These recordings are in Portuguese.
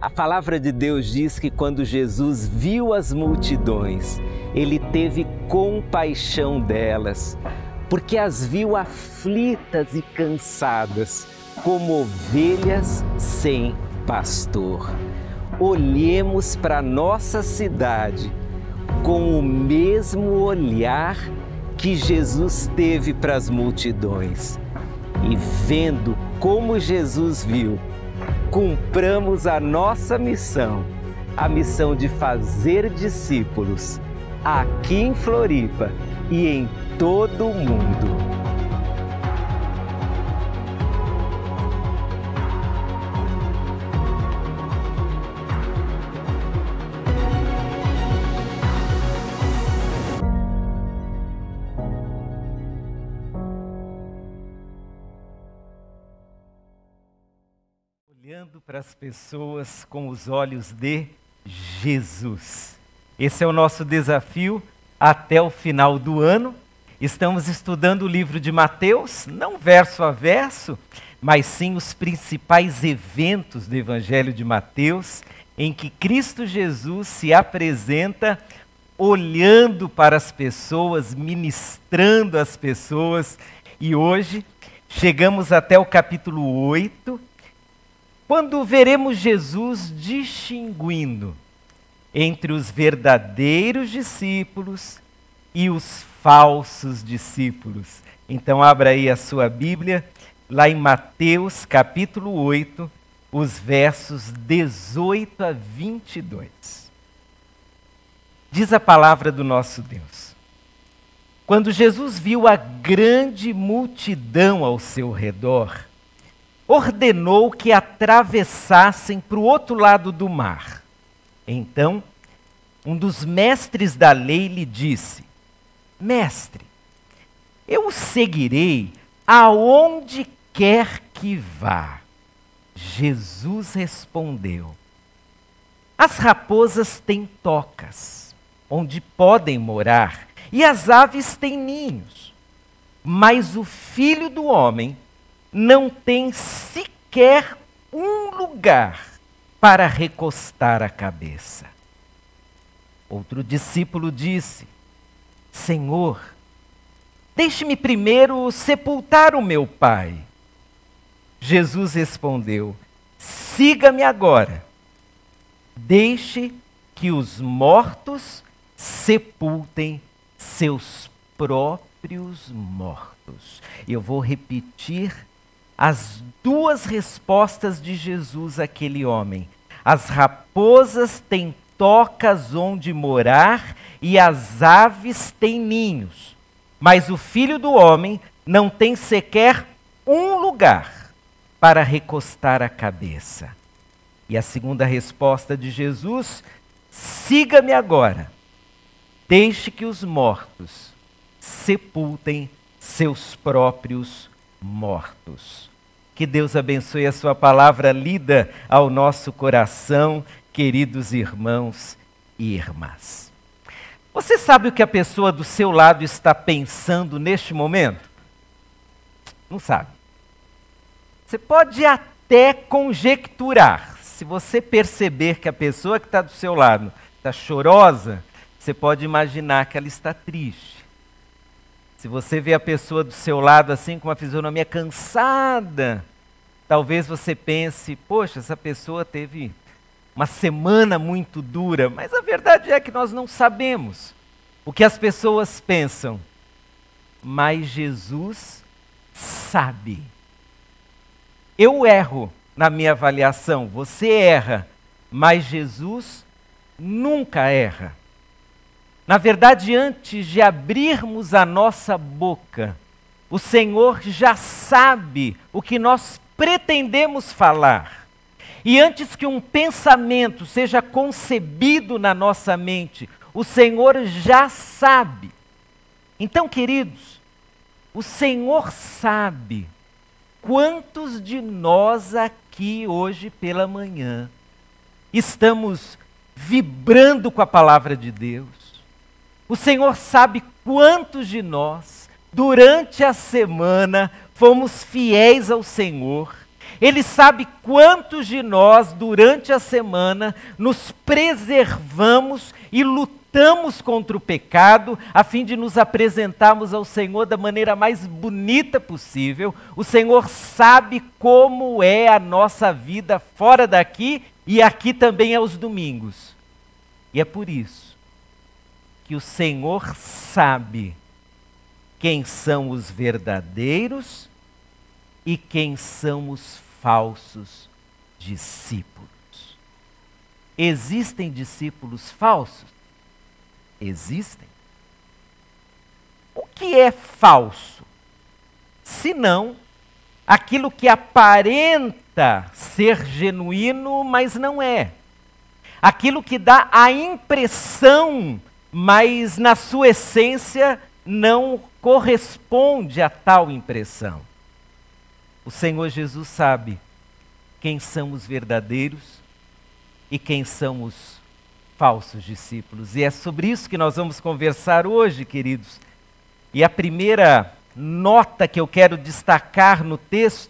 A palavra de Deus diz que quando Jesus viu as multidões, ele teve compaixão delas, porque as viu aflitas e cansadas, como ovelhas sem pastor. Olhemos para nossa cidade com o mesmo olhar que Jesus teve para as multidões. E vendo como Jesus viu, cumpramos a nossa missão, a missão de fazer discípulos aqui em Floripa e em todo o mundo. Para as pessoas com os olhos de Jesus. Esse é o nosso desafio até o final do ano. Estamos estudando o livro de Mateus, não verso a verso, mas sim os principais eventos do Evangelho de Mateus, em que Cristo Jesus se apresenta olhando para as pessoas, ministrando às pessoas. E hoje chegamos até o capítulo 8, quando veremos Jesus distinguindo entre os verdadeiros discípulos e os falsos discípulos. Então, abra aí a sua Bíblia, lá em Mateus capítulo 8, os versos 18 a 22. Diz a palavra do nosso Deus. Quando Jesus viu a grande multidão ao seu redor, ordenou que atravessassem para o outro lado do mar. Então, um dos mestres da lei lhe disse: Mestre, eu o seguirei aonde quer que vá. Jesus respondeu: As raposas têm tocas, onde podem morar, e as aves têm ninhos, mas o filho do homem não tem sequer um lugar para recostar a cabeça. Outro discípulo disse: Senhor, deixe-me primeiro sepultar o meu pai. Jesus respondeu: Siga-me agora. Deixe que os mortos sepultem seus próprios mortos. Eu vou repetir as duas respostas de Jesus àquele homem. As raposas têm tocas onde morar e as aves têm ninhos, mas o filho do homem não tem sequer um lugar para recostar a cabeça. E a segunda resposta de Jesus: siga-me agora, deixe que os mortos sepultem seus próprios mortos. Que Deus abençoe a Sua palavra lida ao nosso coração, queridos irmãos e irmãs. Você sabe o que a pessoa do seu lado está pensando neste momento? Não sabe. Você pode até conjecturar. Se você perceber que a pessoa que está do seu lado está chorosa, você pode imaginar que ela está triste. Se você vê a pessoa do seu lado assim com uma fisionomia cansada, talvez você pense: poxa, essa pessoa teve uma semana muito dura, mas a verdade é que nós não sabemos o que as pessoas pensam. Mas Jesus sabe. Eu erro na minha avaliação, você erra, mas Jesus nunca erra. Na verdade, antes de abrirmos a nossa boca, o Senhor já sabe o que nós pretendemos falar. E antes que um pensamento seja concebido na nossa mente, o Senhor já sabe. Então, queridos, o Senhor sabe quantos de nós aqui hoje pela manhã estamos vibrando com a palavra de Deus o Senhor sabe quantos de nós, durante a semana, fomos fiéis ao Senhor Ele sabe quantos de nós, durante a semana, nos preservamos e lutamos contra o pecado, a fim de nos apresentarmos ao Senhor da maneira mais bonita possível. O Senhor sabe como é a nossa vida fora daqui e aqui também aos domingos. E é por isso que o Senhor sabe quem são os verdadeiros e quem são os falsos discípulos. Existem discípulos falsos? Existem. O que é falso? Se não, aquilo que aparenta ser genuíno, mas não é. Aquilo que dá a impressão, mas na sua essência não corresponde a tal impressão. O Senhor Jesus sabe quem são os verdadeiros e quem são os falsos discípulos. E é sobre isso que nós vamos conversar hoje, queridos. E a primeira nota que eu quero destacar no texto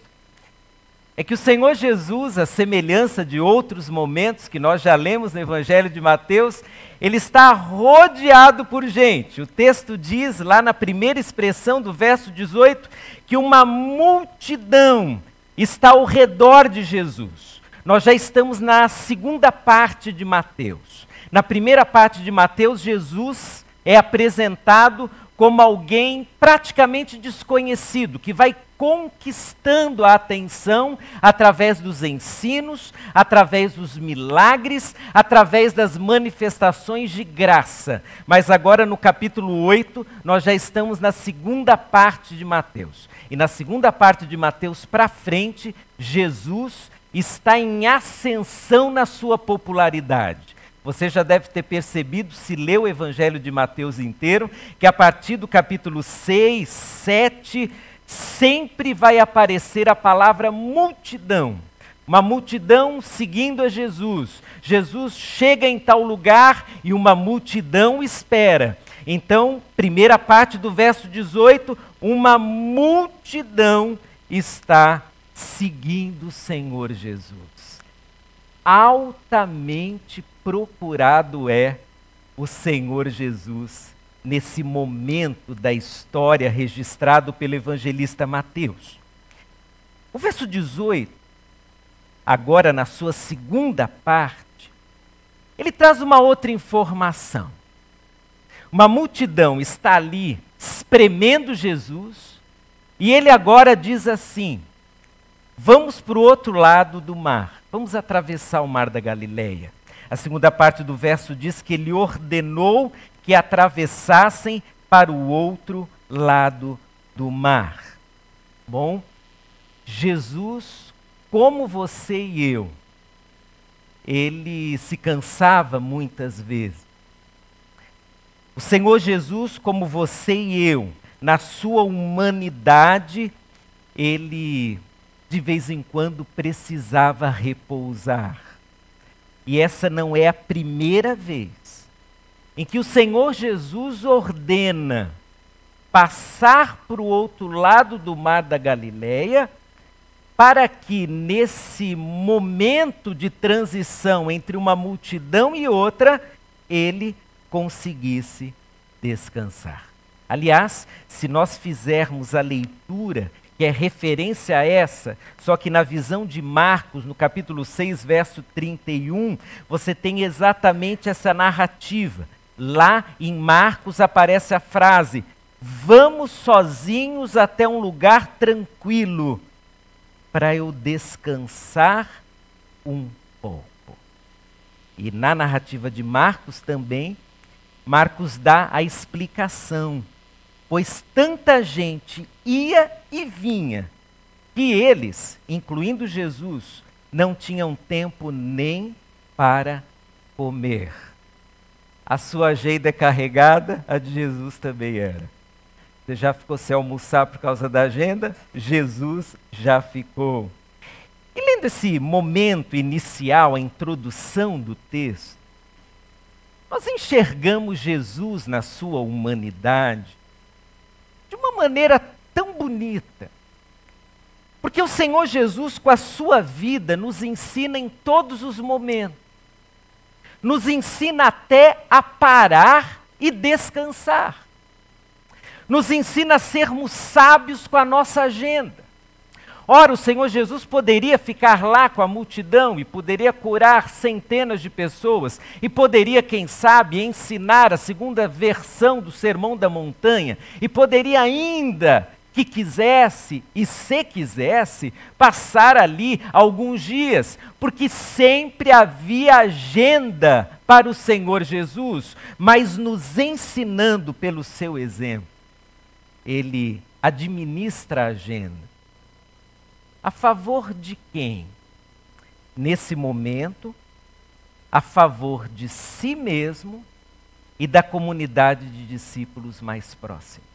é que o Senhor Jesus, a semelhança de outros momentos que nós já lemos no Evangelho de Mateus, ele está rodeado por gente. O texto diz, lá na primeira expressão do verso 18, que uma multidão está ao redor de Jesus. Nós já estamos na segunda parte de Mateus. Na primeira parte de Mateus, Jesus é apresentado como alguém praticamente desconhecido, que vai conquistando a atenção através dos ensinos, através dos milagres, através das manifestações de graça. Mas agora no capítulo 8, nós já estamos na segunda parte de Mateus. E na segunda parte de Mateus para frente, Jesus está em ascensão na sua popularidade. Você já deve ter percebido, se leu o Evangelho de Mateus inteiro, que a partir do capítulo 6, 7, sempre vai aparecer a palavra multidão. Uma multidão seguindo a Jesus. Jesus chega em tal lugar e uma multidão espera. Então, primeira parte do verso 18, uma multidão está seguindo o Senhor Jesus altamente procurado é o Senhor Jesus nesse momento da história registrado pelo evangelista Mateus. O verso 18, agora na sua segunda parte, ele traz uma outra informação. Uma multidão está ali espremendo Jesus, e ele agora diz assim: Vamos para o outro lado do mar. Vamos atravessar o mar da Galileia. A segunda parte do verso diz que ele ordenou que atravessassem para o outro lado do mar. Bom, Jesus, como você e eu, ele se cansava muitas vezes. O Senhor Jesus, como você e eu, na sua humanidade, ele de vez em quando precisava repousar. E essa não é a primeira vez em que o Senhor Jesus ordena passar para o outro lado do mar da Galileia, para que nesse momento de transição entre uma multidão e outra, ele conseguisse descansar. Aliás, se nós fizermos a leitura que é referência a essa, só que na visão de Marcos, no capítulo 6, verso 31, você tem exatamente essa narrativa. Lá em Marcos aparece a frase: Vamos sozinhos até um lugar tranquilo, para eu descansar um pouco. E na narrativa de Marcos também, Marcos dá a explicação pois tanta gente ia e vinha, que eles, incluindo Jesus, não tinham tempo nem para comer. A sua agenda é carregada, a de Jesus também era. Você já ficou sem almoçar por causa da agenda? Jesus já ficou. E lendo esse momento inicial, a introdução do texto, nós enxergamos Jesus na sua humanidade, de uma maneira tão bonita. Porque o Senhor Jesus, com a sua vida, nos ensina em todos os momentos. Nos ensina até a parar e descansar. Nos ensina a sermos sábios com a nossa agenda. Ora, o Senhor Jesus poderia ficar lá com a multidão e poderia curar centenas de pessoas e poderia, quem sabe, ensinar a segunda versão do Sermão da Montanha e poderia ainda que quisesse e se quisesse passar ali alguns dias, porque sempre havia agenda para o Senhor Jesus, mas nos ensinando pelo seu exemplo. Ele administra a agenda a favor de quem? Nesse momento, a favor de si mesmo e da comunidade de discípulos mais próxima.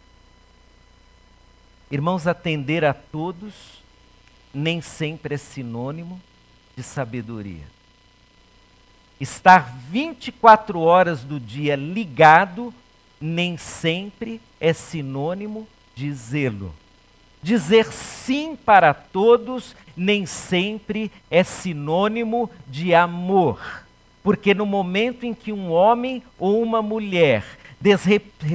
Irmãos, atender a todos nem sempre é sinônimo de sabedoria. Estar 24 horas do dia ligado nem sempre é sinônimo de zelo. Dizer sim para todos nem sempre é sinônimo de amor. Porque no momento em que um homem ou uma mulher,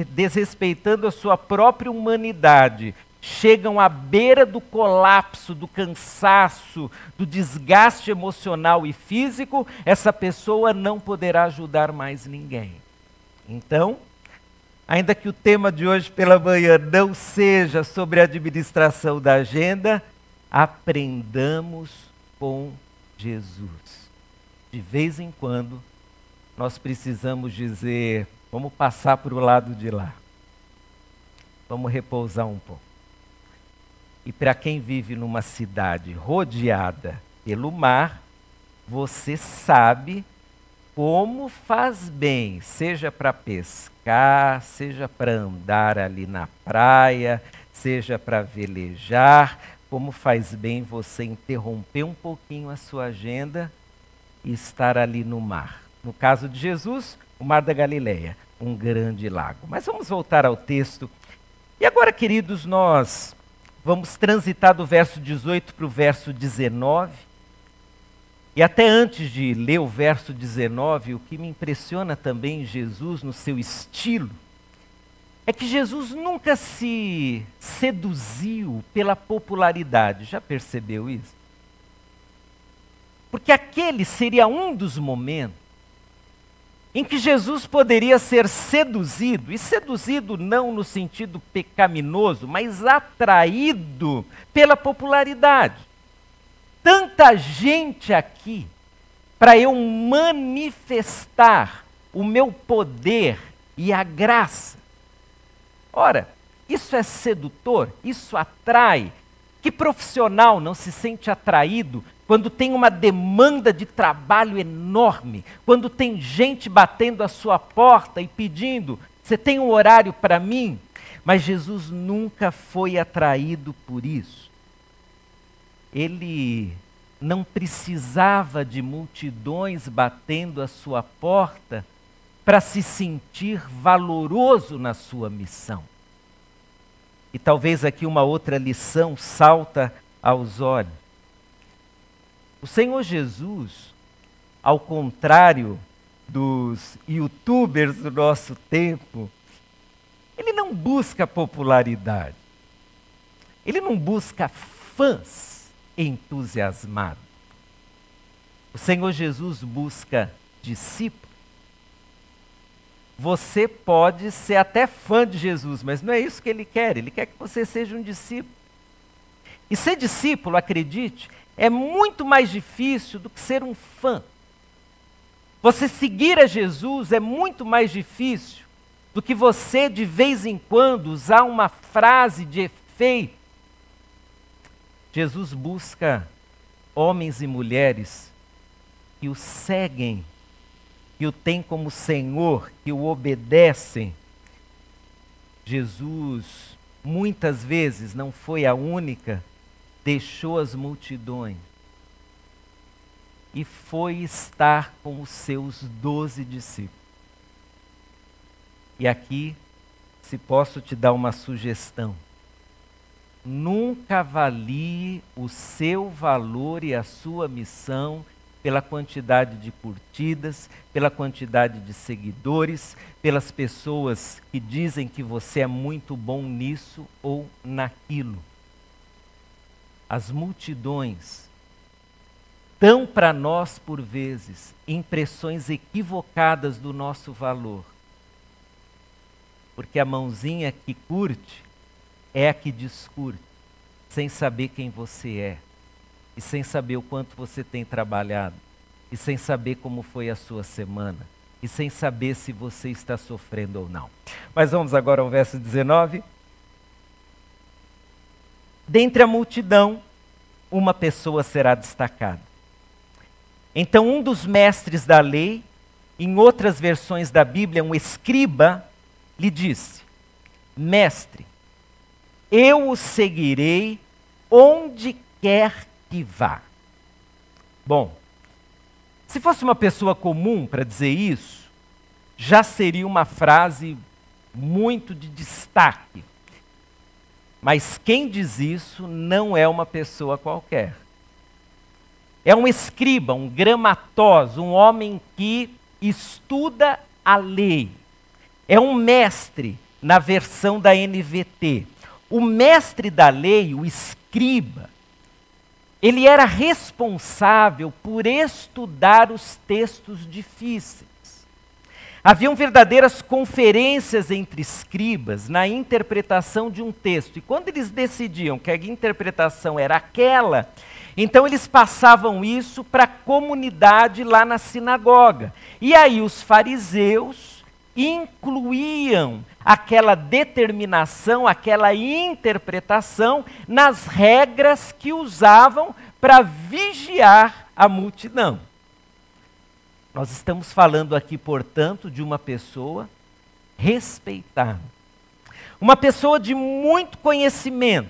desrespeitando a sua própria humanidade, chegam à beira do colapso, do cansaço, do desgaste emocional e físico, essa pessoa não poderá ajudar mais ninguém. Então, Ainda que o tema de hoje pela manhã não seja sobre a administração da agenda, aprendamos com Jesus. De vez em quando, nós precisamos dizer: vamos passar para o lado de lá. Vamos repousar um pouco. E para quem vive numa cidade rodeada pelo mar, você sabe como faz bem, seja para pescar, seja para andar ali na praia, seja para velejar, como faz bem você interromper um pouquinho a sua agenda e estar ali no mar. No caso de Jesus, o Mar da Galileia, um grande lago. Mas vamos voltar ao texto. E agora, queridos, nós vamos transitar do verso 18 para o verso 19 e até antes de ler o verso 19, o que me impressiona também em Jesus, no seu estilo, é que Jesus nunca se seduziu pela popularidade. Já percebeu isso? Porque aquele seria um dos momentos em que Jesus poderia ser seduzido, e seduzido não no sentido pecaminoso, mas atraído pela popularidade tanta gente aqui para eu manifestar o meu poder e a graça. Ora, isso é sedutor, isso atrai. Que profissional não se sente atraído quando tem uma demanda de trabalho enorme, quando tem gente batendo a sua porta e pedindo: você tem um horário para mim? Mas Jesus nunca foi atraído por isso ele não precisava de multidões batendo a sua porta para se sentir valoroso na sua missão. E talvez aqui uma outra lição salta aos olhos. O Senhor Jesus, ao contrário dos youtubers do nosso tempo, ele não busca popularidade. Ele não busca fãs entusiasmado. O Senhor Jesus busca discípulos. Você pode ser até fã de Jesus, mas não é isso que ele quer. Ele quer que você seja um discípulo. E ser discípulo, acredite, é muito mais difícil do que ser um fã. Você seguir a Jesus é muito mais difícil do que você, de vez em quando, usar uma frase de efeito Jesus busca homens e mulheres que o seguem, que o têm como Senhor, que o obedecem. Jesus, muitas vezes, não foi a única, deixou as multidões e foi estar com os seus doze discípulos. E aqui, se posso te dar uma sugestão, nunca avalie o seu valor e a sua missão pela quantidade de curtidas, pela quantidade de seguidores, pelas pessoas que dizem que você é muito bom nisso ou naquilo. As multidões dão para nós, por vezes, impressões equivocadas do nosso valor. Porque a mãozinha que curte é a que discurte, sem saber quem você é e sem saber o quanto você tem trabalhado, e sem saber como foi a sua semana, e sem saber se você está sofrendo ou não. Mas vamos agora ao verso 19. Dentre a multidão, uma pessoa será destacada. Então, um dos mestres da lei, em outras versões da Bíblia, um escriba, lhe disse: Mestre, eu o seguirei onde quer que vá. Bom, se fosse uma pessoa comum para dizer isso, já seria uma frase muito de destaque. Mas quem diz isso não é uma pessoa qualquer. É um escriba, um gramatos, um homem que estuda a lei. É um mestre na versão da NVT. O mestre da lei, o escriba, ele era responsável por estudar os textos difíceis. Haviam verdadeiras conferências entre escribas na interpretação de um texto. E quando eles decidiam que a interpretação era aquela, então eles passavam isso para a comunidade lá na sinagoga. E aí os fariseus incluíam aquela determinação, aquela interpretação nas regras que usavam para vigiar a multidão. Nós estamos falando aqui, portanto, de uma pessoa respeitada. Uma pessoa de muito conhecimento.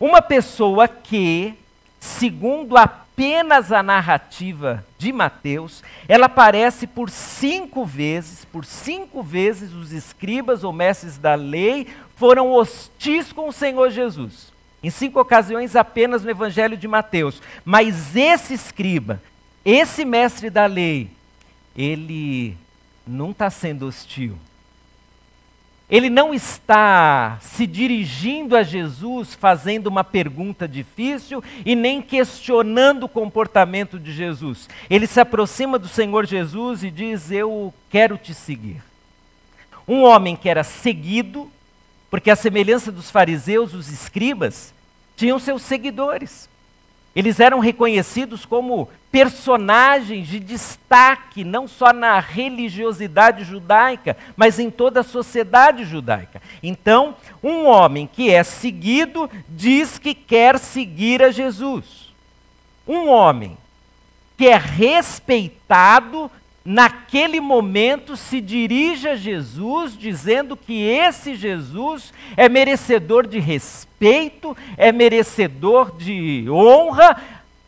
Uma pessoa que, segundo apenas a narrativa de Mateus, ela aparece por cinco vezes, por cinco vezes os escribas ou mestres da lei foram hostis com o Senhor Jesus. Em cinco ocasiões apenas no Evangelho de Mateus. Mas esse escriba, esse mestre da lei, ele não está sendo hostil. Ele não está se dirigindo a Jesus fazendo uma pergunta difícil e nem questionando o comportamento de Jesus. Ele se aproxima do Senhor Jesus e diz: Eu quero te seguir. Um homem que era seguido, porque a semelhança dos fariseus, os escribas, tinham seus seguidores. Eles eram reconhecidos como personagens de destaque, não só na religiosidade judaica, mas em toda a sociedade judaica. Então, um homem que é seguido diz que quer seguir a Jesus. Um homem que é respeitado naquele momento se dirige a Jesus dizendo que esse Jesus é merecedor de respeito, é merecedor de honra,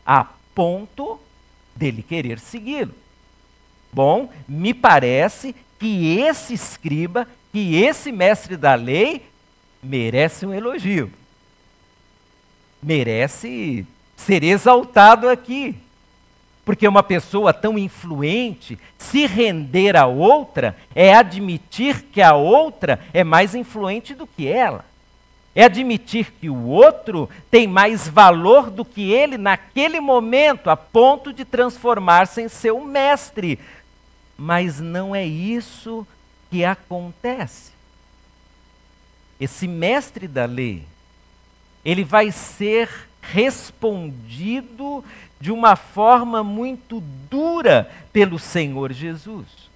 a ponto dele querer segui-lo. Bom, me parece que esse escriba, que esse mestre da lei, merece um elogio. Merece ser exaltado aqui. Porque uma pessoa tão influente, se render a outra, é admitir que a outra é mais influente do que ela. É admitir que o outro tem mais valor do que ele naquele momento, a ponto de transformar-se em seu mestre. Mas não é isso que acontece. Esse mestre da lei, ele vai ser respondido de uma forma muito dura pelo Senhor Jesus.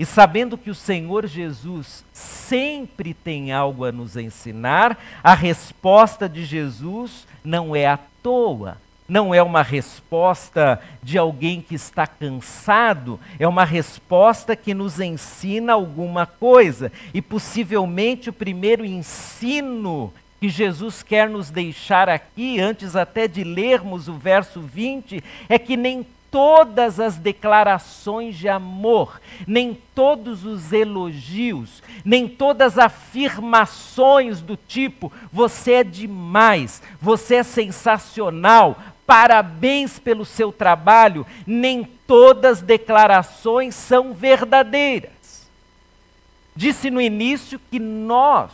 E sabendo que o Senhor Jesus sempre tem algo a nos ensinar, a resposta de Jesus não é à toa, não é uma resposta de alguém que está cansado, é uma resposta que nos ensina alguma coisa. E possivelmente o primeiro ensino que Jesus quer nos deixar aqui, antes até de lermos o verso 20, é que nem todas as declarações de amor, nem todos os elogios, nem todas as afirmações do tipo: você é demais, você é sensacional, parabéns pelo seu trabalho, nem todas as declarações são verdadeiras. Disse no início que nós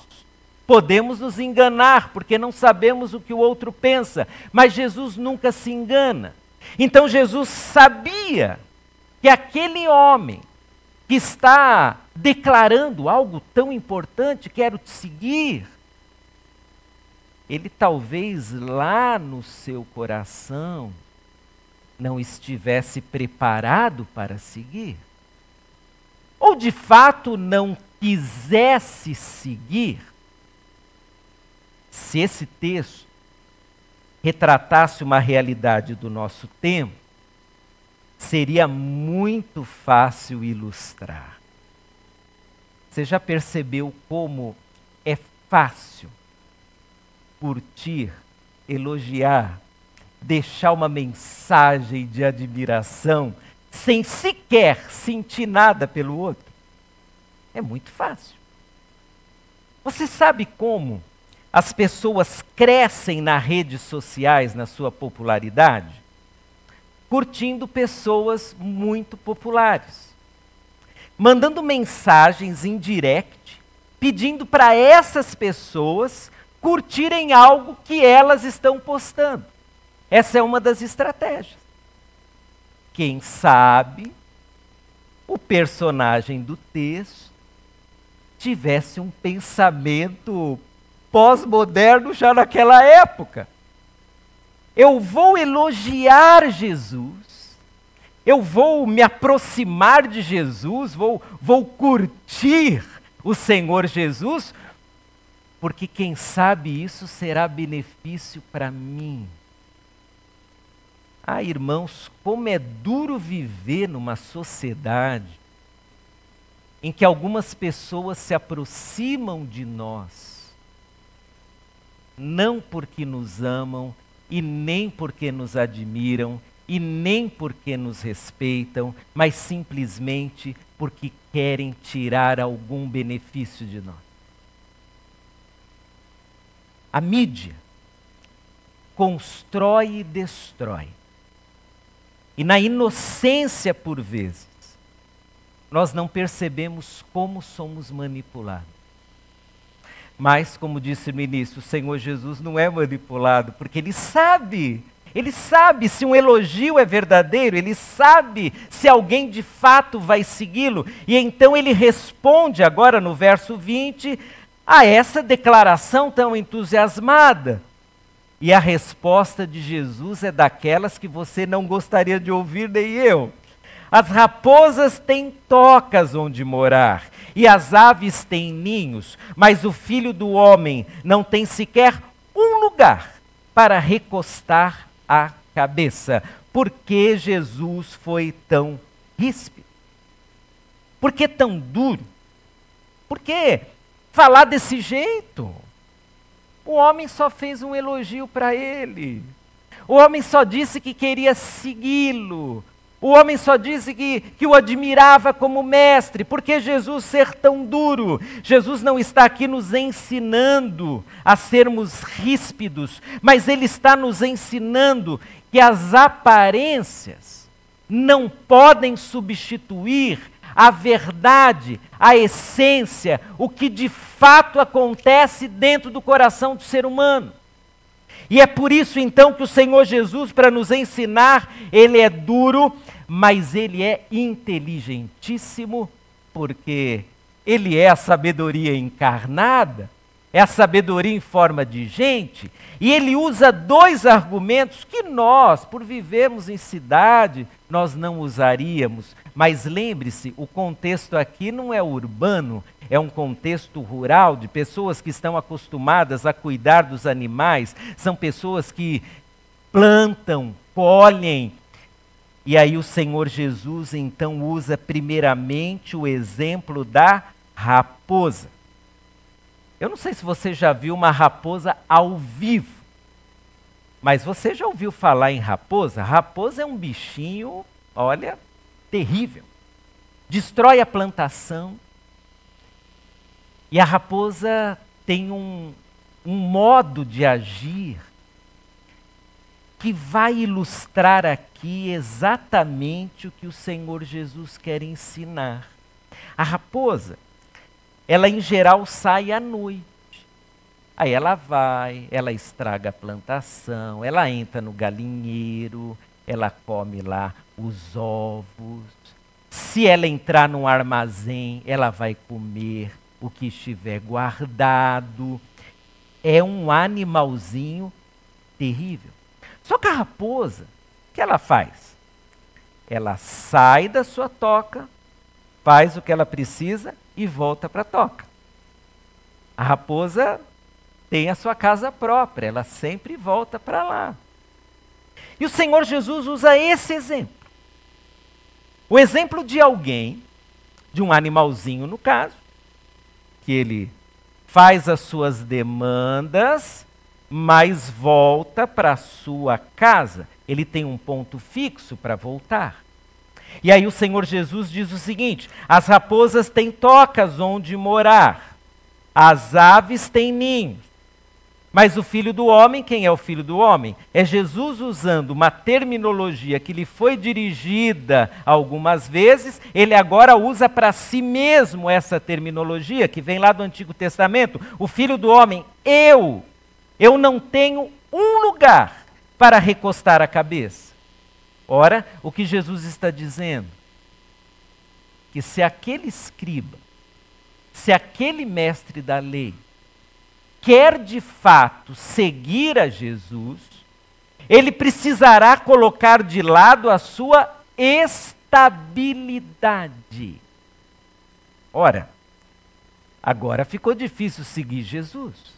podemos nos enganar, porque não sabemos o que o outro pensa, mas Jesus nunca se engana. Então Jesus sabia que aquele homem que está declarando algo tão importante, quero te seguir, ele talvez lá no seu coração não estivesse preparado para seguir. Ou de fato não quisesse seguir. Se esse texto retratasse uma realidade do nosso tempo, seria muito fácil ilustrar. Você já percebeu como é fácil curtir, elogiar, deixar uma mensagem de admiração sem sequer sentir nada pelo outro? É muito fácil. Você sabe como as pessoas crescem nas redes sociais, na sua popularidade, curtindo pessoas muito populares, mandando mensagens em direct, pedindo para essas pessoas curtirem algo que elas estão postando. Essa é uma das estratégias. Quem sabe o personagem do texto tivesse um pensamento pós-moderno já naquela época. Eu vou elogiar Jesus, eu vou me aproximar de Jesus, vou, vou curtir o Senhor Jesus, porque quem sabe isso será benefício para mim. Ah, irmãos, como é duro viver numa sociedade em que algumas pessoas se aproximam de nós não porque nos amam e nem porque nos admiram e nem porque nos respeitam, mas simplesmente porque querem tirar algum benefício de nós. A mídia constrói e destrói. E na inocência, por vezes, nós não percebemos como somos manipulados. Mas, como disse no início, o Senhor Jesus não é manipulado, porque ele sabe. Ele sabe se um elogio é verdadeiro, ele sabe se alguém de fato vai segui-lo. E então ele responde agora no verso 20 a essa declaração tão entusiasmada. E a resposta de Jesus é daquelas que você não gostaria de ouvir, nem eu. As raposas têm tocas onde morar, e as aves têm ninhos, mas o filho do homem não tem sequer um lugar para recostar a cabeça. Por que Jesus foi tão ríspido? Por que tão duro? Por que falar desse jeito? O homem só fez um elogio para ele. O homem só disse que queria segui-lo. O homem só disse que, que o admirava como mestre, porque Jesus ser tão duro? Jesus não está aqui nos ensinando a sermos ríspidos, mas ele está nos ensinando que as aparências não podem substituir a verdade, a essência, o que de fato acontece dentro do coração do ser humano. E é por isso então que o Senhor Jesus, para nos ensinar, ele é duro, mas ele é inteligentíssimo, porque ele é a sabedoria encarnada, é a sabedoria em forma de gente, e ele usa dois argumentos que nós, por vivermos em cidade, nós não usaríamos. Mas lembre-se, o contexto aqui não é urbano, é um contexto rural de pessoas que estão acostumadas a cuidar dos animais, são pessoas que plantam, colhem. E aí o Senhor Jesus então usa primeiramente o exemplo da raposa. Eu não sei se você já viu uma raposa ao vivo. Mas você já ouviu falar em raposa? Raposa é um bichinho, olha, terrível. Destrói a plantação. E a raposa tem um, um modo de agir que vai ilustrar aqui exatamente o que o Senhor Jesus quer ensinar. A raposa, ela em geral sai à noite. Aí ela vai, ela estraga a plantação, ela entra no galinheiro, ela come lá os ovos. Se ela entrar num armazém, ela vai comer o que estiver guardado. É um animalzinho terrível. Só que a raposa, o que ela faz? Ela sai da sua toca, faz o que ela precisa e volta para a toca. A raposa tem a sua casa própria, ela sempre volta para lá. E o Senhor Jesus usa esse exemplo. O exemplo de alguém, de um animalzinho no caso, que ele faz as suas demandas, mas volta para sua casa. Ele tem um ponto fixo para voltar. E aí o Senhor Jesus diz o seguinte: as raposas têm tocas onde morar, as aves têm ninhos, mas o filho do homem, quem é o filho do homem? É Jesus usando uma terminologia que lhe foi dirigida algumas vezes, ele agora usa para si mesmo essa terminologia que vem lá do Antigo Testamento. O filho do homem, eu, eu não tenho um lugar para recostar a cabeça. Ora, o que Jesus está dizendo? Que se aquele escriba, se aquele mestre da lei, quer de fato seguir a Jesus, ele precisará colocar de lado a sua estabilidade. Ora, agora ficou difícil seguir Jesus.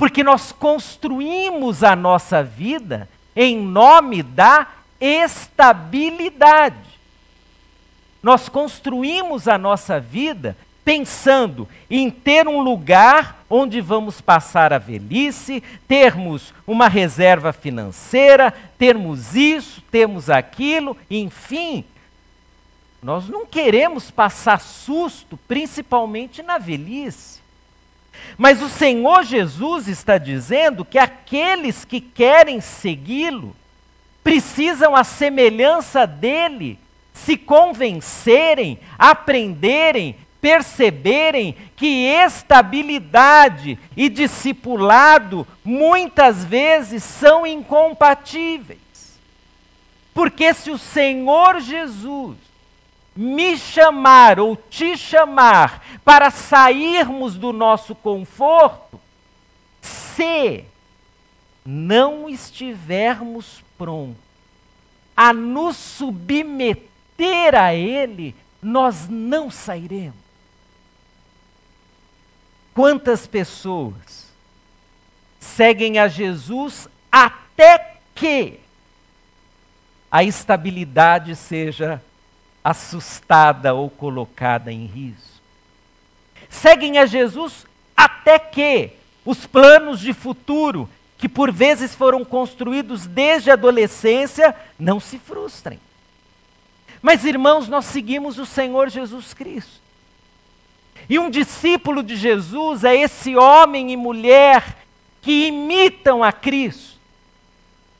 Porque nós construímos a nossa vida em nome da estabilidade. Nós construímos a nossa vida pensando em ter um lugar onde vamos passar a velhice, termos uma reserva financeira, termos isso, temos aquilo, enfim. Nós não queremos passar susto, principalmente na velhice. Mas o Senhor Jesus está dizendo que aqueles que querem segui-lo precisam, à semelhança dele, se convencerem, aprenderem perceberem que estabilidade e discipulado muitas vezes são incompatíveis. Porque se o Senhor Jesus me chamar ou te chamar para sairmos do nosso conforto, se não estivermos prontos a nos submeter a Ele, nós não sairemos. Quantas pessoas seguem a Jesus até que a estabilidade seja assustada ou colocada em risco? Seguem a Jesus até que os planos de futuro, que por vezes foram construídos desde a adolescência, não se frustrem. Mas, irmãos, nós seguimos o Senhor Jesus Cristo. E um discípulo de Jesus é esse homem e mulher que imitam a Cristo.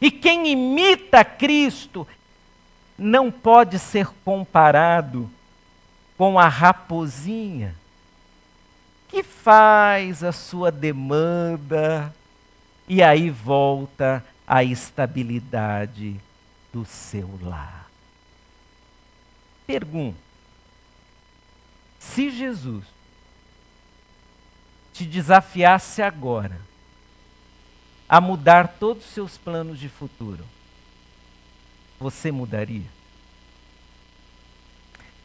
E quem imita Cristo não pode ser comparado com a raposinha que faz a sua demanda e aí volta à estabilidade do seu lar. Pergunta: se Jesus te desafiasse agora a mudar todos os seus planos de futuro, você mudaria?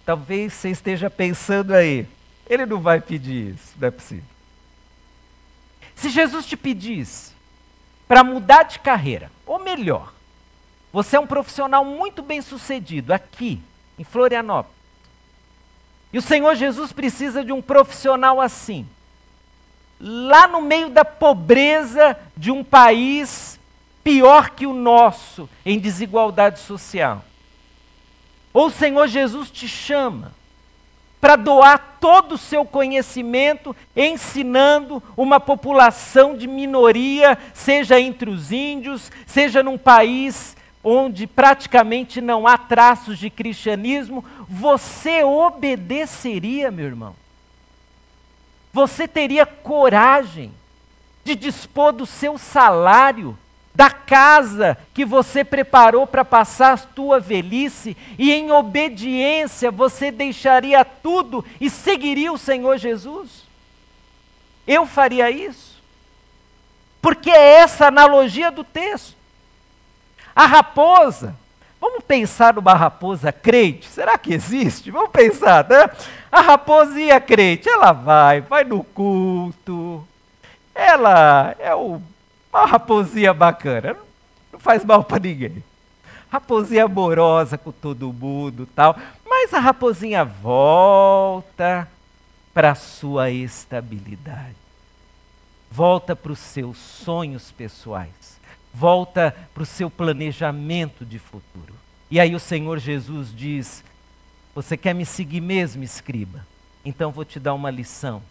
Talvez você esteja pensando aí, ele não vai pedir isso, não é possível. Se Jesus te pedisse para mudar de carreira, ou melhor, você é um profissional muito bem sucedido aqui, em Florianópolis, e o Senhor Jesus precisa de um profissional assim lá no meio da pobreza de um país pior que o nosso em desigualdade social. Ou o Senhor Jesus te chama para doar todo o seu conhecimento ensinando uma população de minoria, seja entre os índios, seja num país onde praticamente não há traços de cristianismo, você obedeceria, meu irmão? Você teria coragem de dispor do seu salário, da casa que você preparou para passar a tua velhice, e em obediência você deixaria tudo e seguiria o Senhor Jesus? Eu faria isso. Porque é essa analogia do texto. A raposa, vamos pensar numa raposa crente, será que existe? Vamos pensar, né? A raposinha crente, ela vai, vai no culto, ela é o, uma raposinha bacana, não faz mal para ninguém. Raposinha amorosa com todo mundo tal, mas a raposinha volta para a sua estabilidade, volta para os seus sonhos pessoais volta para o seu planejamento de futuro. E aí o Senhor Jesus diz: Você quer me seguir mesmo, escriba? Então vou te dar uma lição.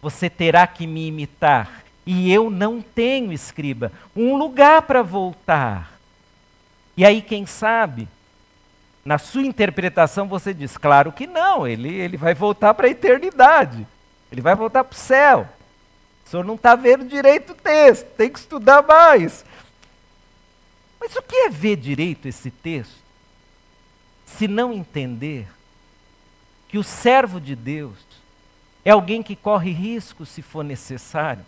Você terá que me imitar. E eu não tenho, escriba, um lugar para voltar. E aí, quem sabe, na sua interpretação você diz: Claro que não, ele, ele vai voltar para a eternidade. Ele vai voltar para o céu. O senhor não está vendo direito o texto, tem que estudar mais. Mas o que é ver direito esse texto? Se não entender que o servo de Deus é alguém que corre risco se for necessário,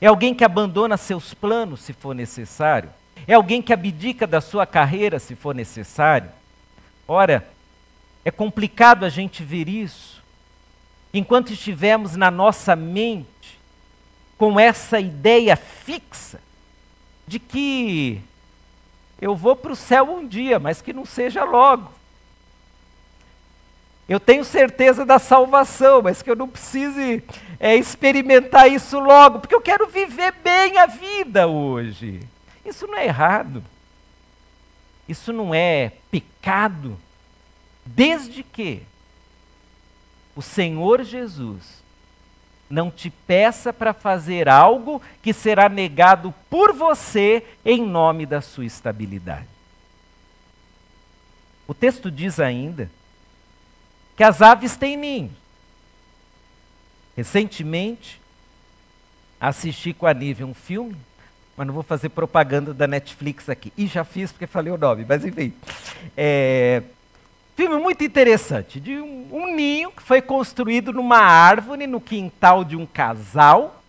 é alguém que abandona seus planos se for necessário, é alguém que abdica da sua carreira se for necessário. Ora, é complicado a gente ver isso enquanto estivermos na nossa mente com essa ideia fixa de que eu vou para o céu um dia, mas que não seja logo. Eu tenho certeza da salvação, mas que eu não precise é, experimentar isso logo, porque eu quero viver bem a vida hoje. Isso não é errado. Isso não é pecado, desde que o Senhor Jesus não te peça para fazer algo que será negado por você em nome da sua estabilidade. O texto diz ainda que as aves têm ninhos. Recentemente, assisti com a Nívia um filme, mas não vou fazer propaganda da Netflix aqui. E já fiz porque falei o nome, mas enfim. É, Filme muito interessante, de um, um, ninho que foi construído numa árvore no quintal de um casal.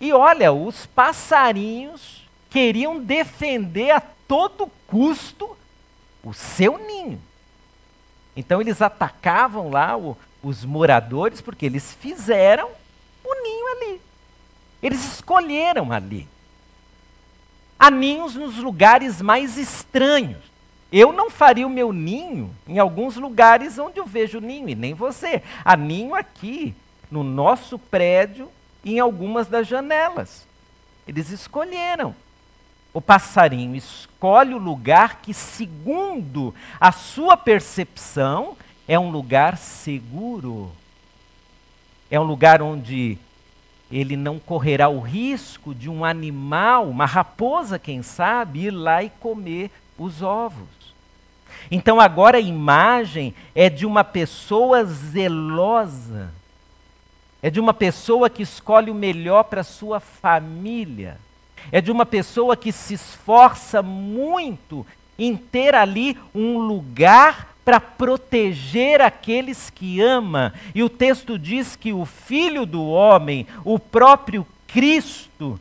E olha, os passarinhos queriam defender a todo custo o seu ninho. Então eles atacavam lá o, os moradores porque eles fizeram o ninho ali. Eles escolheram ali. Há ninhos nos lugares mais estranhos. Eu não faria o meu ninho em alguns lugares onde eu vejo ninho, e nem você. Há ninho aqui, no nosso prédio, em algumas das janelas. Eles escolheram. O passarinho escolhe o lugar que, segundo a sua percepção, é um lugar seguro. É um lugar onde ele não correrá o risco de um animal, uma raposa, quem sabe, ir lá e comer os ovos. Então agora a imagem é de uma pessoa zelosa, é de uma pessoa que escolhe o melhor para sua família, é de uma pessoa que se esforça muito em ter ali um lugar para proteger aqueles que ama. E o texto diz que o filho do homem, o próprio Cristo,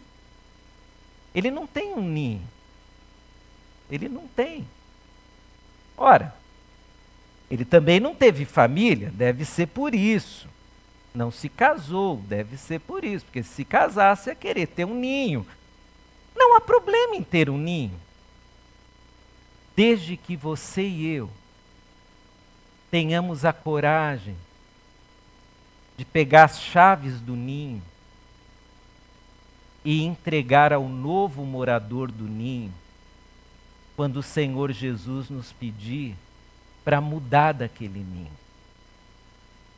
ele não tem um ninho. Ele não tem. Ora, ele também não teve família, deve ser por isso. Não se casou, deve ser por isso, porque se casasse ia querer ter um ninho. Não há problema em ter um ninho. Desde que você e eu tenhamos a coragem de pegar as chaves do ninho e entregar ao novo morador do ninho, quando o Senhor Jesus nos pedir para mudar daquele ninho.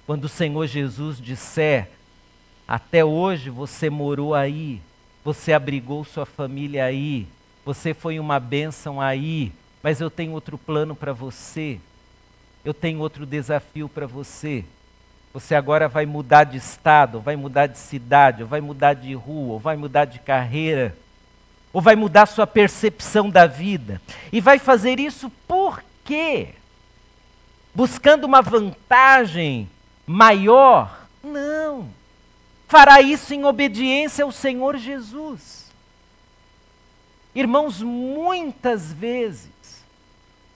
Quando o Senhor Jesus disser: Até hoje você morou aí, você abrigou sua família aí, você foi uma bênção aí, mas eu tenho outro plano para você, eu tenho outro desafio para você. Você agora vai mudar de estado, vai mudar de cidade, vai mudar de rua, vai mudar de carreira, ou vai mudar sua percepção da vida. E vai fazer isso por quê? Buscando uma vantagem maior? Não. Fará isso em obediência ao Senhor Jesus. Irmãos, muitas vezes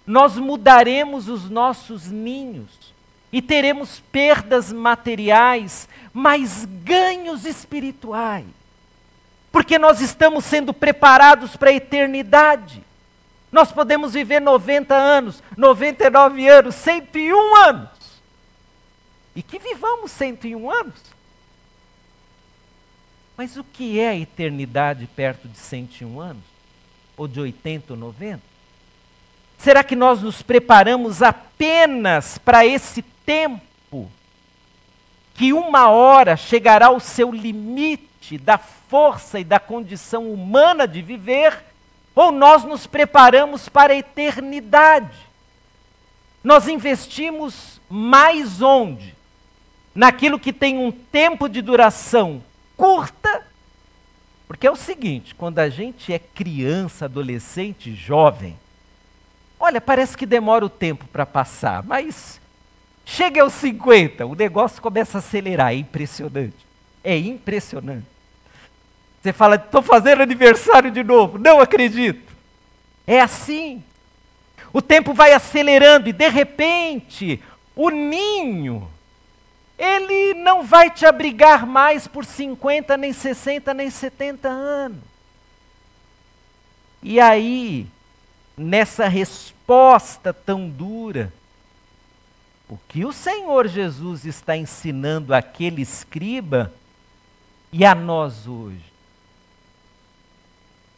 nós mudaremos os nossos ninhos e teremos perdas materiais, mas ganhos espirituais. Porque nós estamos sendo preparados para a eternidade. Nós podemos viver 90 anos, 99 anos, 101 anos. E que vivamos 101 anos. Mas o que é a eternidade perto de 101 anos? Ou de 80 ou 90? Será que nós nos preparamos apenas para esse tempo que uma hora chegará ao seu limite da força e da condição humana de viver, ou nós nos preparamos para a eternidade. Nós investimos mais onde? Naquilo que tem um tempo de duração curta, porque é o seguinte: quando a gente é criança, adolescente, jovem, olha, parece que demora o tempo para passar, mas Chega aos 50, o negócio começa a acelerar, é impressionante. É impressionante. Você fala, estou fazendo aniversário de novo, não acredito. É assim. O tempo vai acelerando e de repente, o ninho, ele não vai te abrigar mais por 50, nem 60, nem 70 anos. E aí, nessa resposta tão dura, o que o Senhor Jesus está ensinando àquele escriba e a nós hoje?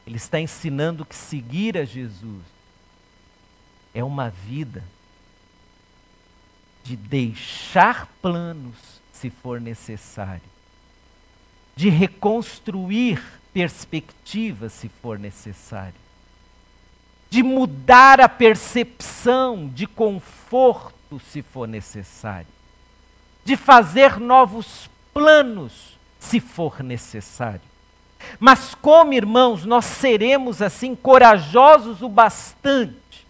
Ele está ensinando que seguir a Jesus é uma vida de deixar planos se for necessário, de reconstruir perspectivas se for necessário, de mudar a percepção de conforto se for necessário, de fazer novos planos, se for necessário. Mas como, irmãos, nós seremos assim corajosos o bastante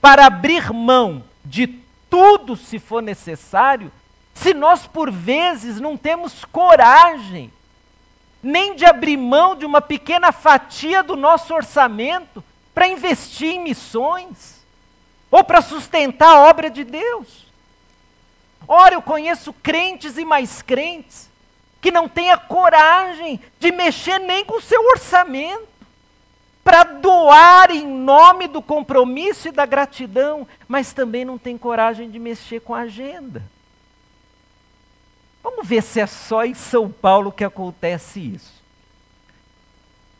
para abrir mão de tudo, se for necessário, se nós por vezes não temos coragem nem de abrir mão de uma pequena fatia do nosso orçamento para investir em missões? ou para sustentar a obra de Deus. Ora, eu conheço crentes e mais crentes que não têm a coragem de mexer nem com o seu orçamento para doar em nome do compromisso e da gratidão, mas também não tem coragem de mexer com a agenda. Vamos ver se é só em São Paulo que acontece isso.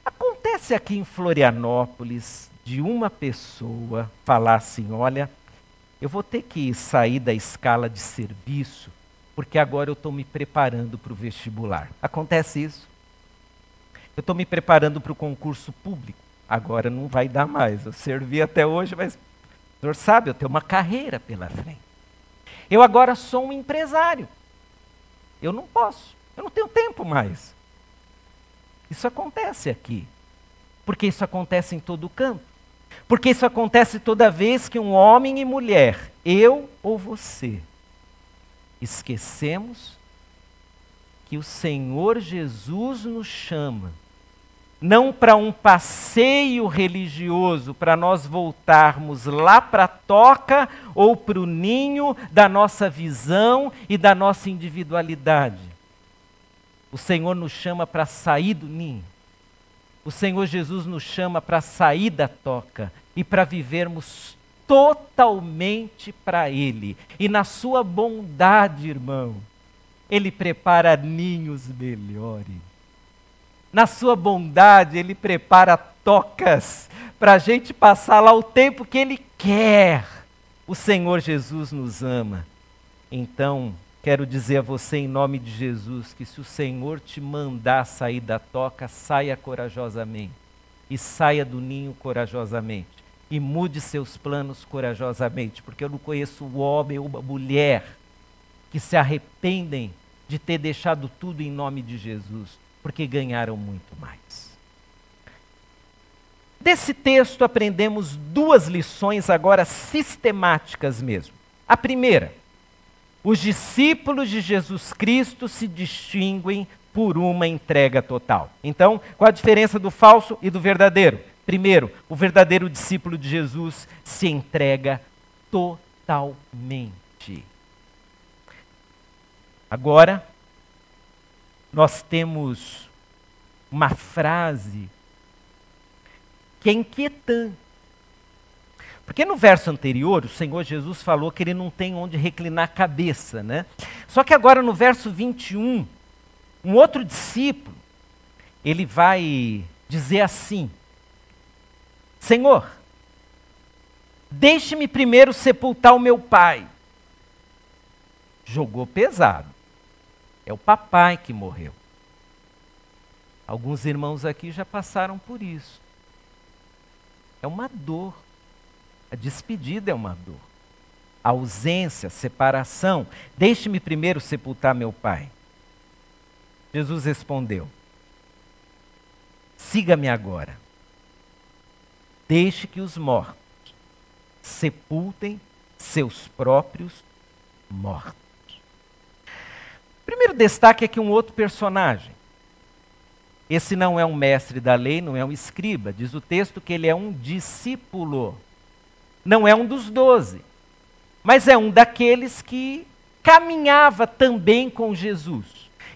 Acontece aqui em Florianópolis, de uma pessoa falar assim: olha, eu vou ter que sair da escala de serviço, porque agora eu estou me preparando para o vestibular. Acontece isso. Eu estou me preparando para o concurso público. Agora não vai dar mais. Eu servi até hoje, mas o senhor sabe, eu tenho uma carreira pela frente. Eu agora sou um empresário. Eu não posso. Eu não tenho tempo mais. Isso acontece aqui. Porque isso acontece em todo o campo. Porque isso acontece toda vez que um homem e mulher, eu ou você, esquecemos que o Senhor Jesus nos chama, não para um passeio religioso, para nós voltarmos lá para a toca ou para o ninho da nossa visão e da nossa individualidade. O Senhor nos chama para sair do ninho o Senhor Jesus nos chama para sair da toca e para vivermos totalmente para Ele. E na Sua bondade, irmão, Ele prepara ninhos melhores. na sua bondade, Ele prepara tocas para a gente passar lá o tempo que Ele quer. O Senhor Jesus nos ama. Então, quero dizer a você, em nome de Jesus, que se o Senhor te mandar sair da toca, saia corajosamente. E saia do ninho corajosamente. E mude seus planos corajosamente, porque eu não conheço o homem ou uma mulher que se arrependem de ter deixado tudo em nome de Jesus, porque ganharam muito mais. Desse texto aprendemos duas lições agora sistemáticas mesmo. A primeira, os discípulos de Jesus Cristo se distinguem por uma entrega total. Então, qual a diferença do falso e do verdadeiro? Primeiro, o verdadeiro discípulo de Jesus se entrega totalmente. Agora, nós temos uma frase que é inquietante. Porque no verso anterior, o Senhor Jesus falou que ele não tem onde reclinar a cabeça, né? Só que agora no verso 21, um outro discípulo, ele vai dizer assim: Senhor, deixe-me primeiro sepultar o meu pai. Jogou pesado. É o papai que morreu. Alguns irmãos aqui já passaram por isso. É uma dor. A despedida é uma dor. A ausência, a separação. Deixe-me primeiro sepultar meu pai. Jesus respondeu: Siga-me agora. Deixe que os mortos sepultem seus próprios mortos. Primeiro destaque aqui um outro personagem. Esse não é um mestre da lei, não é um escriba. Diz o texto que ele é um discípulo. Não é um dos doze, mas é um daqueles que caminhava também com Jesus.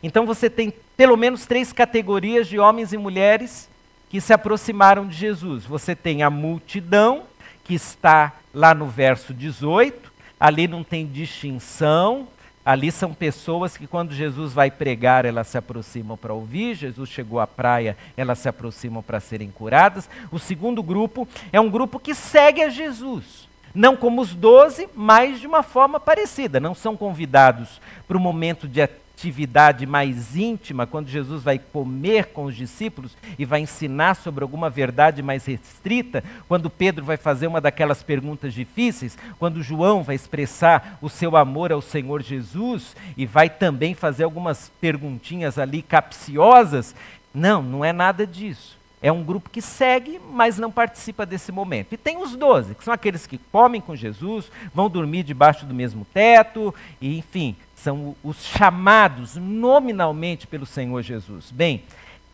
Então você tem pelo menos três categorias de homens e mulheres que se aproximaram de Jesus. Você tem a multidão, que está lá no verso 18, ali não tem distinção, Ali são pessoas que, quando Jesus vai pregar, elas se aproximam para ouvir. Jesus chegou à praia, elas se aproximam para serem curadas. O segundo grupo é um grupo que segue a Jesus. Não como os doze, mas de uma forma parecida. Não são convidados para o momento de atividade mais íntima, quando Jesus vai comer com os discípulos e vai ensinar sobre alguma verdade mais restrita, quando Pedro vai fazer uma daquelas perguntas difíceis, quando João vai expressar o seu amor ao Senhor Jesus e vai também fazer algumas perguntinhas ali capciosas. Não, não é nada disso. É um grupo que segue, mas não participa desse momento. E tem os doze, que são aqueles que comem com Jesus, vão dormir debaixo do mesmo teto, e enfim, são os chamados nominalmente pelo Senhor Jesus. Bem,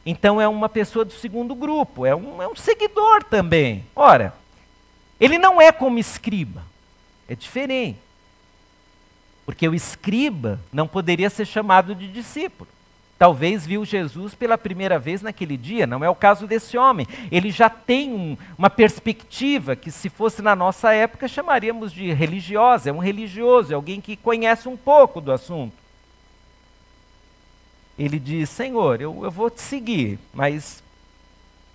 então é uma pessoa do segundo grupo, é um, é um seguidor também. Ora, ele não é como escriba, é diferente. Porque o escriba não poderia ser chamado de discípulo talvez viu Jesus pela primeira vez naquele dia, não é o caso desse homem. Ele já tem um, uma perspectiva que, se fosse na nossa época, chamaríamos de religiosa, é um religioso, é alguém que conhece um pouco do assunto. Ele diz: Senhor, eu, eu vou te seguir, mas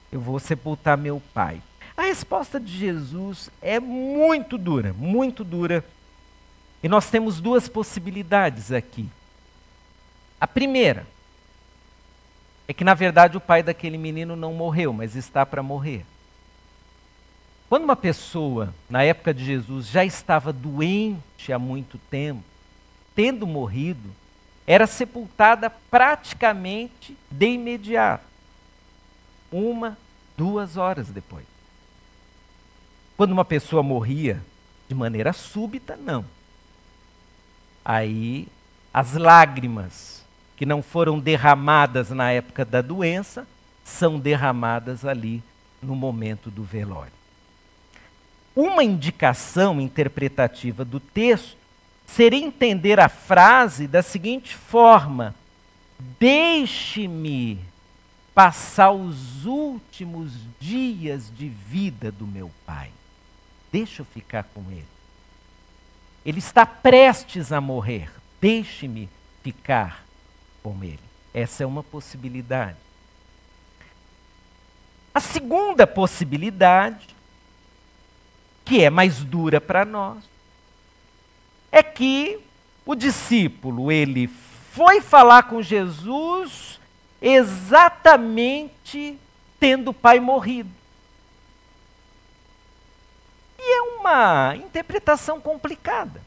eu vou sepultar meu pai. A resposta de Jesus é muito dura, muito dura. E nós temos duas possibilidades aqui. A primeira, é que na verdade o pai daquele menino não morreu, mas está para morrer. Quando uma pessoa, na época de Jesus, já estava doente há muito tempo, tendo morrido, era sepultada praticamente de imediato. Uma, duas horas depois. Quando uma pessoa morria de maneira súbita, não. Aí as lágrimas que não foram derramadas na época da doença, são derramadas ali no momento do velório. Uma indicação interpretativa do texto seria entender a frase da seguinte forma: Deixe-me passar os últimos dias de vida do meu pai. Deixa eu ficar com ele. Ele está prestes a morrer. Deixe-me ficar com ele. Essa é uma possibilidade. A segunda possibilidade, que é mais dura para nós, é que o discípulo, ele foi falar com Jesus exatamente tendo o pai morrido. E é uma interpretação complicada.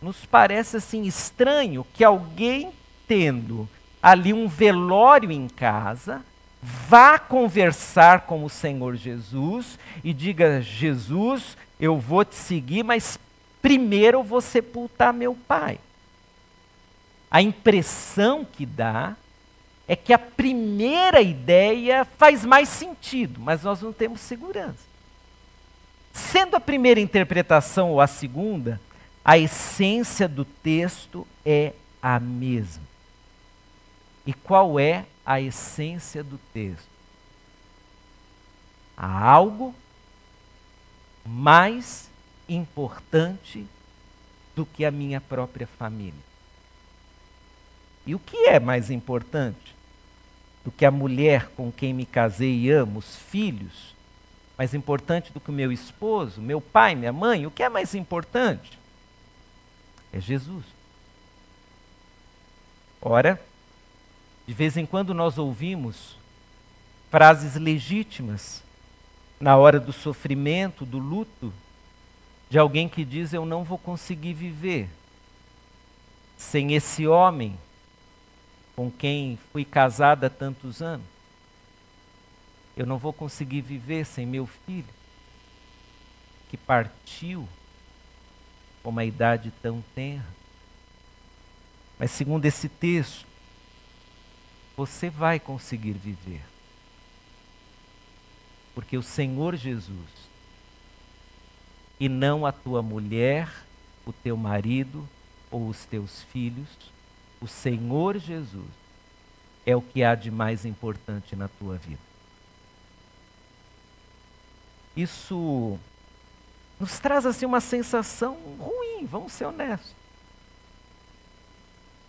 Nos parece assim estranho que alguém tendo ali um velório em casa, vá conversar com o Senhor Jesus e diga: Jesus, eu vou te seguir, mas primeiro eu vou sepultar meu pai. A impressão que dá é que a primeira ideia faz mais sentido, mas nós não temos segurança. Sendo a primeira interpretação ou a segunda, a essência do texto é a mesma. E qual é a essência do texto? Há algo mais importante do que a minha própria família. E o que é mais importante do que a mulher com quem me casei e amo, os filhos? Mais importante do que o meu esposo, meu pai, minha mãe? O que é mais importante? É Jesus. Ora, de vez em quando nós ouvimos frases legítimas na hora do sofrimento, do luto, de alguém que diz: Eu não vou conseguir viver sem esse homem com quem fui casada há tantos anos. Eu não vou conseguir viver sem meu filho, que partiu com uma idade tão tenra. Mas, segundo esse texto, você vai conseguir viver. Porque o Senhor Jesus, e não a tua mulher, o teu marido ou os teus filhos, o Senhor Jesus é o que há de mais importante na tua vida. Isso nos traz assim uma sensação ruim, vamos ser honestos.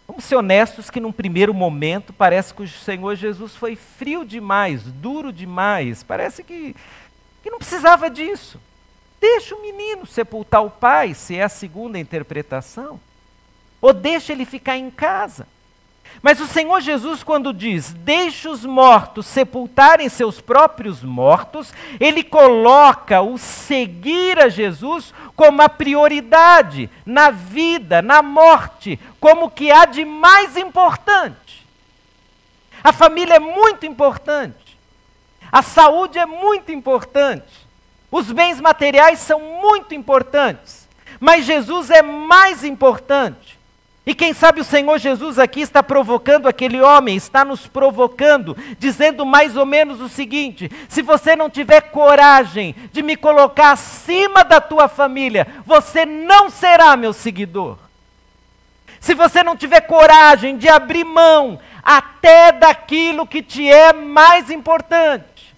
Vamos ser honestos que num primeiro momento parece que o Senhor Jesus foi frio demais, duro demais, parece que, que não precisava disso. Deixa o menino sepultar o pai, se é a segunda interpretação. Ou deixa ele ficar em casa. Mas o Senhor Jesus, quando diz, deixe os mortos sepultarem seus próprios mortos, ele coloca o seguir a Jesus como a prioridade na vida, na morte, como que há de mais importante. A família é muito importante. A saúde é muito importante. Os bens materiais são muito importantes. Mas Jesus é mais importante. E quem sabe o Senhor Jesus aqui está provocando aquele homem, está nos provocando, dizendo mais ou menos o seguinte: se você não tiver coragem de me colocar acima da tua família, você não será meu seguidor. Se você não tiver coragem de abrir mão até daquilo que te é mais importante,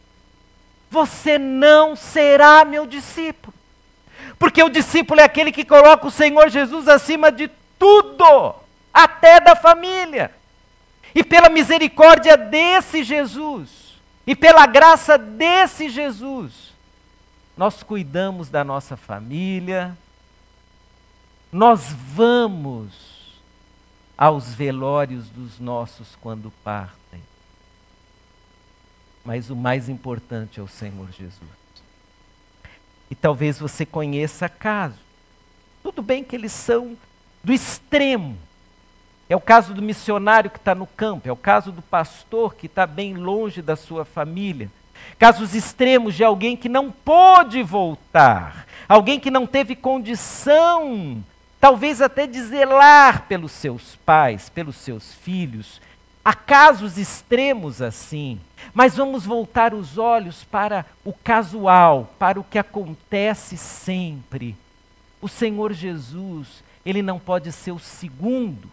você não será meu discípulo. Porque o discípulo é aquele que coloca o Senhor Jesus acima de tudo, até da família. E pela misericórdia desse Jesus, e pela graça desse Jesus, nós cuidamos da nossa família, nós vamos aos velórios dos nossos quando partem. Mas o mais importante é o Senhor Jesus. E talvez você conheça casos. Tudo bem que eles são do extremo. É o caso do missionário que está no campo, é o caso do pastor que está bem longe da sua família. Casos extremos de alguém que não pôde voltar, alguém que não teve condição, talvez até de zelar pelos seus pais, pelos seus filhos. Há casos extremos assim, mas vamos voltar os olhos para o casual, para o que acontece sempre. O Senhor Jesus, ele não pode ser o segundo.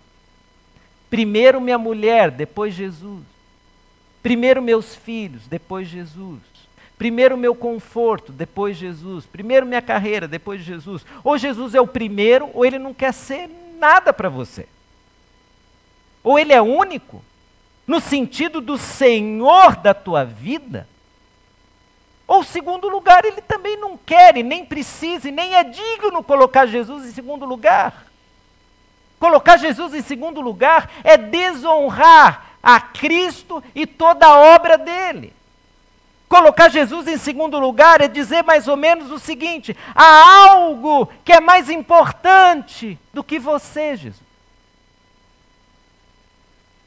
Primeiro minha mulher, depois Jesus. Primeiro meus filhos, depois Jesus. Primeiro meu conforto, depois Jesus. Primeiro minha carreira, depois Jesus. Ou Jesus é o primeiro, ou ele não quer ser nada para você. Ou ele é único, no sentido do Senhor da tua vida, Ou segundo lugar, ele também não quer e nem precisa e nem é digno colocar Jesus em segundo lugar. Colocar Jesus em segundo lugar é desonrar a Cristo e toda a obra dele. Colocar Jesus em segundo lugar é dizer mais ou menos o seguinte: há algo que é mais importante do que você, Jesus.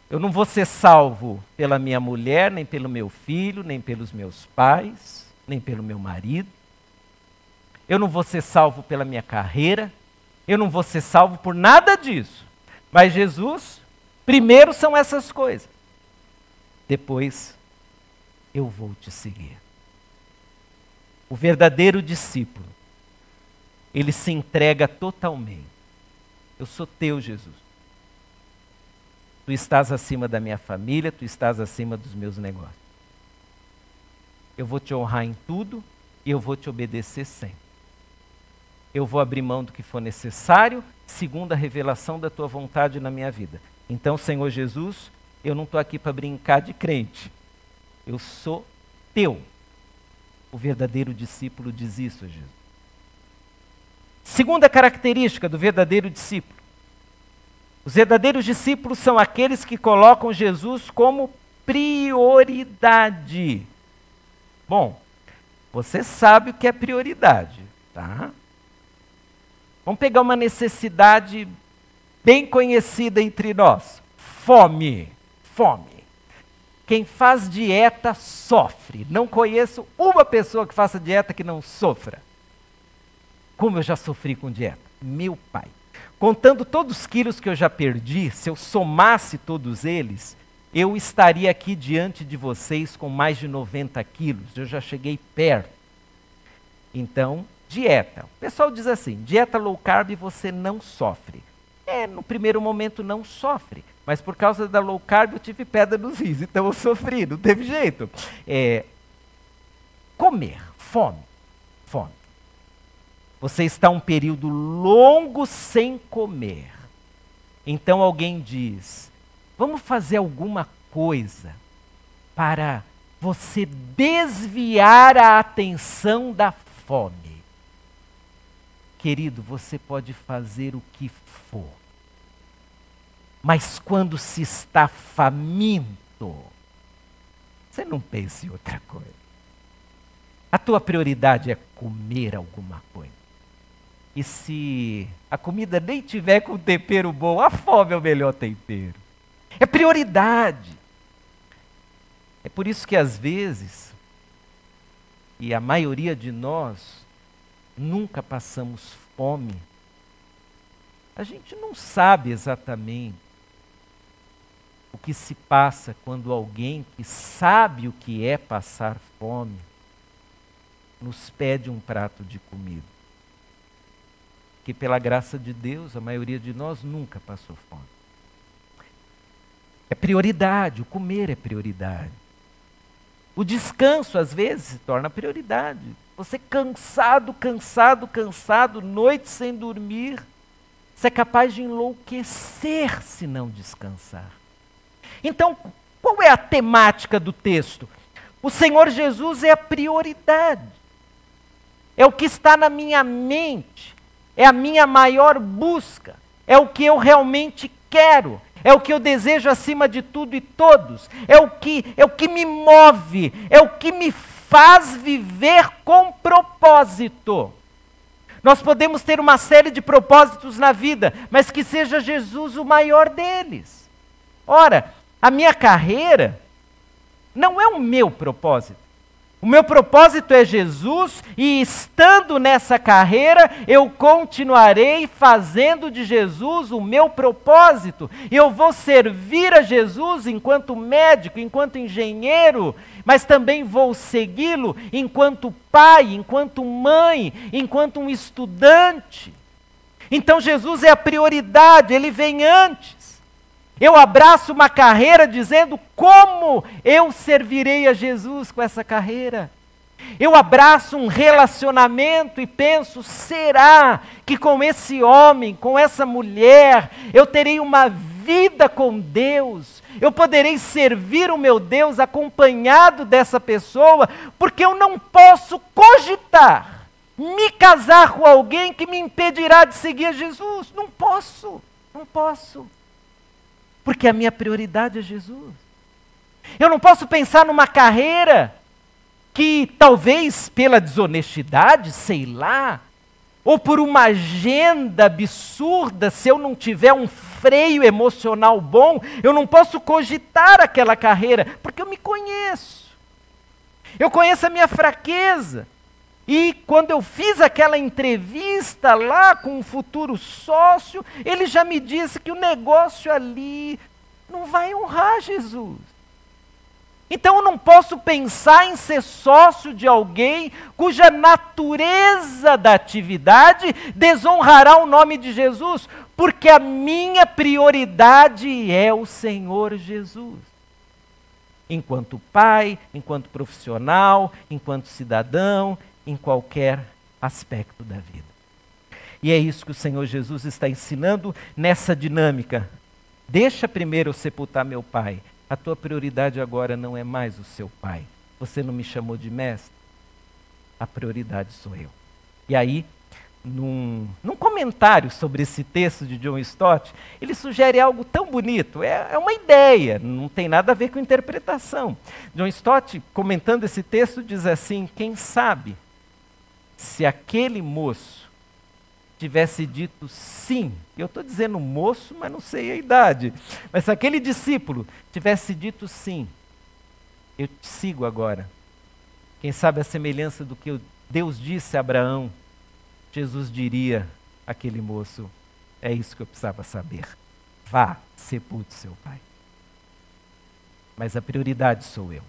Eu não vou ser salvo pela minha mulher, nem pelo meu filho, nem pelos meus pais, nem pelo meu marido. Eu não vou ser salvo pela minha carreira. Eu não vou ser salvo por nada disso. Mas Jesus, primeiro são essas coisas. Depois, eu vou te seguir. O verdadeiro discípulo, ele se entrega totalmente. Eu sou teu, Jesus. Tu estás acima da minha família, tu estás acima dos meus negócios. Eu vou te honrar em tudo e eu vou te obedecer sempre. Eu vou abrir mão do que for necessário, segundo a revelação da tua vontade na minha vida. Então, Senhor Jesus, eu não estou aqui para brincar de crente. Eu sou teu. O verdadeiro discípulo diz isso Jesus. Segunda característica do verdadeiro discípulo os verdadeiros discípulos são aqueles que colocam Jesus como prioridade. Bom, você sabe o que é prioridade, tá? Vamos pegar uma necessidade bem conhecida entre nós: fome. Fome. Quem faz dieta sofre. Não conheço uma pessoa que faça dieta que não sofra. Como eu já sofri com dieta. Meu pai. Contando todos os quilos que eu já perdi, se eu somasse todos eles, eu estaria aqui diante de vocês com mais de 90 quilos. Eu já cheguei perto. Então, dieta. O pessoal diz assim: dieta low carb você não sofre. É, no primeiro momento não sofre. Mas por causa da low carb eu tive pedra nos rins, então eu sofri, não teve jeito. É, comer, fome, fome. Você está um período longo sem comer. Então alguém diz: vamos fazer alguma coisa para você desviar a atenção da fome. Querido, você pode fazer o que for. Mas quando se está faminto, você não pensa em outra coisa. A tua prioridade é comer alguma coisa. E se a comida nem tiver com tempero bom, a fome é o melhor tempero. É prioridade. É por isso que às vezes, e a maioria de nós, nunca passamos fome. A gente não sabe exatamente o que se passa quando alguém que sabe o que é passar fome nos pede um prato de comida que pela graça de Deus, a maioria de nós nunca passou fome. É prioridade, o comer é prioridade. O descanso, às vezes, se torna prioridade. Você cansado, cansado, cansado, noite sem dormir, você é capaz de enlouquecer se não descansar. Então, qual é a temática do texto? O Senhor Jesus é a prioridade. É o que está na minha mente é a minha maior busca, é o que eu realmente quero, é o que eu desejo acima de tudo e todos, é o que é o que me move, é o que me faz viver com propósito. Nós podemos ter uma série de propósitos na vida, mas que seja Jesus o maior deles. Ora, a minha carreira não é o meu propósito. O meu propósito é Jesus e estando nessa carreira, eu continuarei fazendo de Jesus o meu propósito. Eu vou servir a Jesus enquanto médico, enquanto engenheiro, mas também vou segui-lo enquanto pai, enquanto mãe, enquanto um estudante. Então Jesus é a prioridade, ele vem antes. Eu abraço uma carreira dizendo como eu servirei a Jesus com essa carreira. Eu abraço um relacionamento e penso: será que com esse homem, com essa mulher, eu terei uma vida com Deus, eu poderei servir o meu Deus acompanhado dessa pessoa, porque eu não posso cogitar me casar com alguém que me impedirá de seguir Jesus. Não posso, não posso. Porque a minha prioridade é Jesus. Eu não posso pensar numa carreira que talvez pela desonestidade, sei lá, ou por uma agenda absurda, se eu não tiver um freio emocional bom, eu não posso cogitar aquela carreira, porque eu me conheço. Eu conheço a minha fraqueza. E quando eu fiz aquela entrevista lá com um futuro sócio, ele já me disse que o negócio ali não vai honrar Jesus. Então eu não posso pensar em ser sócio de alguém cuja natureza da atividade desonrará o nome de Jesus, porque a minha prioridade é o Senhor Jesus. Enquanto pai, enquanto profissional, enquanto cidadão, em qualquer aspecto da vida. E é isso que o Senhor Jesus está ensinando nessa dinâmica. Deixa primeiro eu sepultar meu pai. A tua prioridade agora não é mais o seu pai. Você não me chamou de mestre. A prioridade sou eu. E aí, num, num, comentário sobre esse texto de John Stott, ele sugere algo tão bonito. É, é, uma ideia, não tem nada a ver com interpretação. John Stott, comentando esse texto, diz assim: quem sabe se aquele moço tivesse dito sim, eu estou dizendo moço, mas não sei a idade, mas se aquele discípulo tivesse dito sim, eu te sigo agora. Quem sabe a semelhança do que Deus disse a Abraão, Jesus diria àquele moço: é isso que eu precisava saber. Vá, sepulte seu pai. Mas a prioridade sou eu.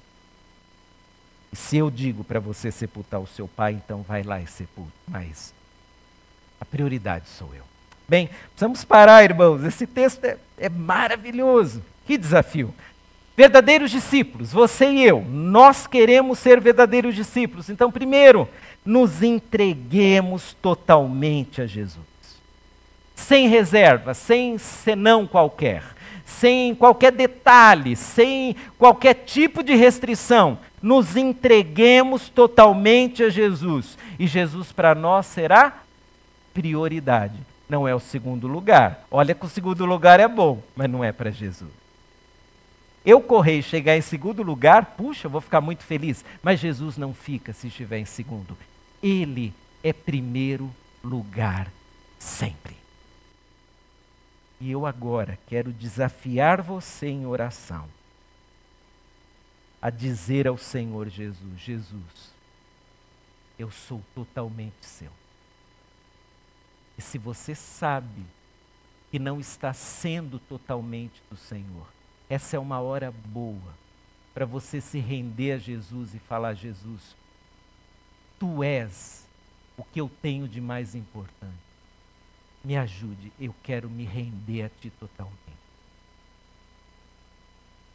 Se eu digo para você sepultar o seu pai, então vai lá e sepulta. Mas a prioridade sou eu. Bem, precisamos parar, irmãos. Esse texto é, é maravilhoso. Que desafio. Verdadeiros discípulos, você e eu, nós queremos ser verdadeiros discípulos. Então, primeiro, nos entreguemos totalmente a Jesus. Sem reserva, sem senão qualquer, sem qualquer detalhe, sem qualquer tipo de restrição nos entreguemos totalmente a Jesus. E Jesus para nós será prioridade. Não é o segundo lugar. Olha que o segundo lugar é bom, mas não é para Jesus. Eu correr e chegar em segundo lugar, puxa, eu vou ficar muito feliz. Mas Jesus não fica se estiver em segundo. Ele é primeiro lugar sempre. E eu agora quero desafiar você em oração a dizer ao Senhor Jesus: Jesus, eu sou totalmente seu. E se você sabe que não está sendo totalmente do Senhor, essa é uma hora boa para você se render a Jesus e falar: Jesus, tu és o que eu tenho de mais importante. Me ajude, eu quero me render a ti totalmente.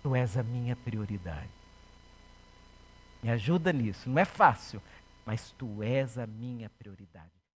Tu és a minha prioridade. Me ajuda nisso. Não é fácil, mas tu és a minha prioridade.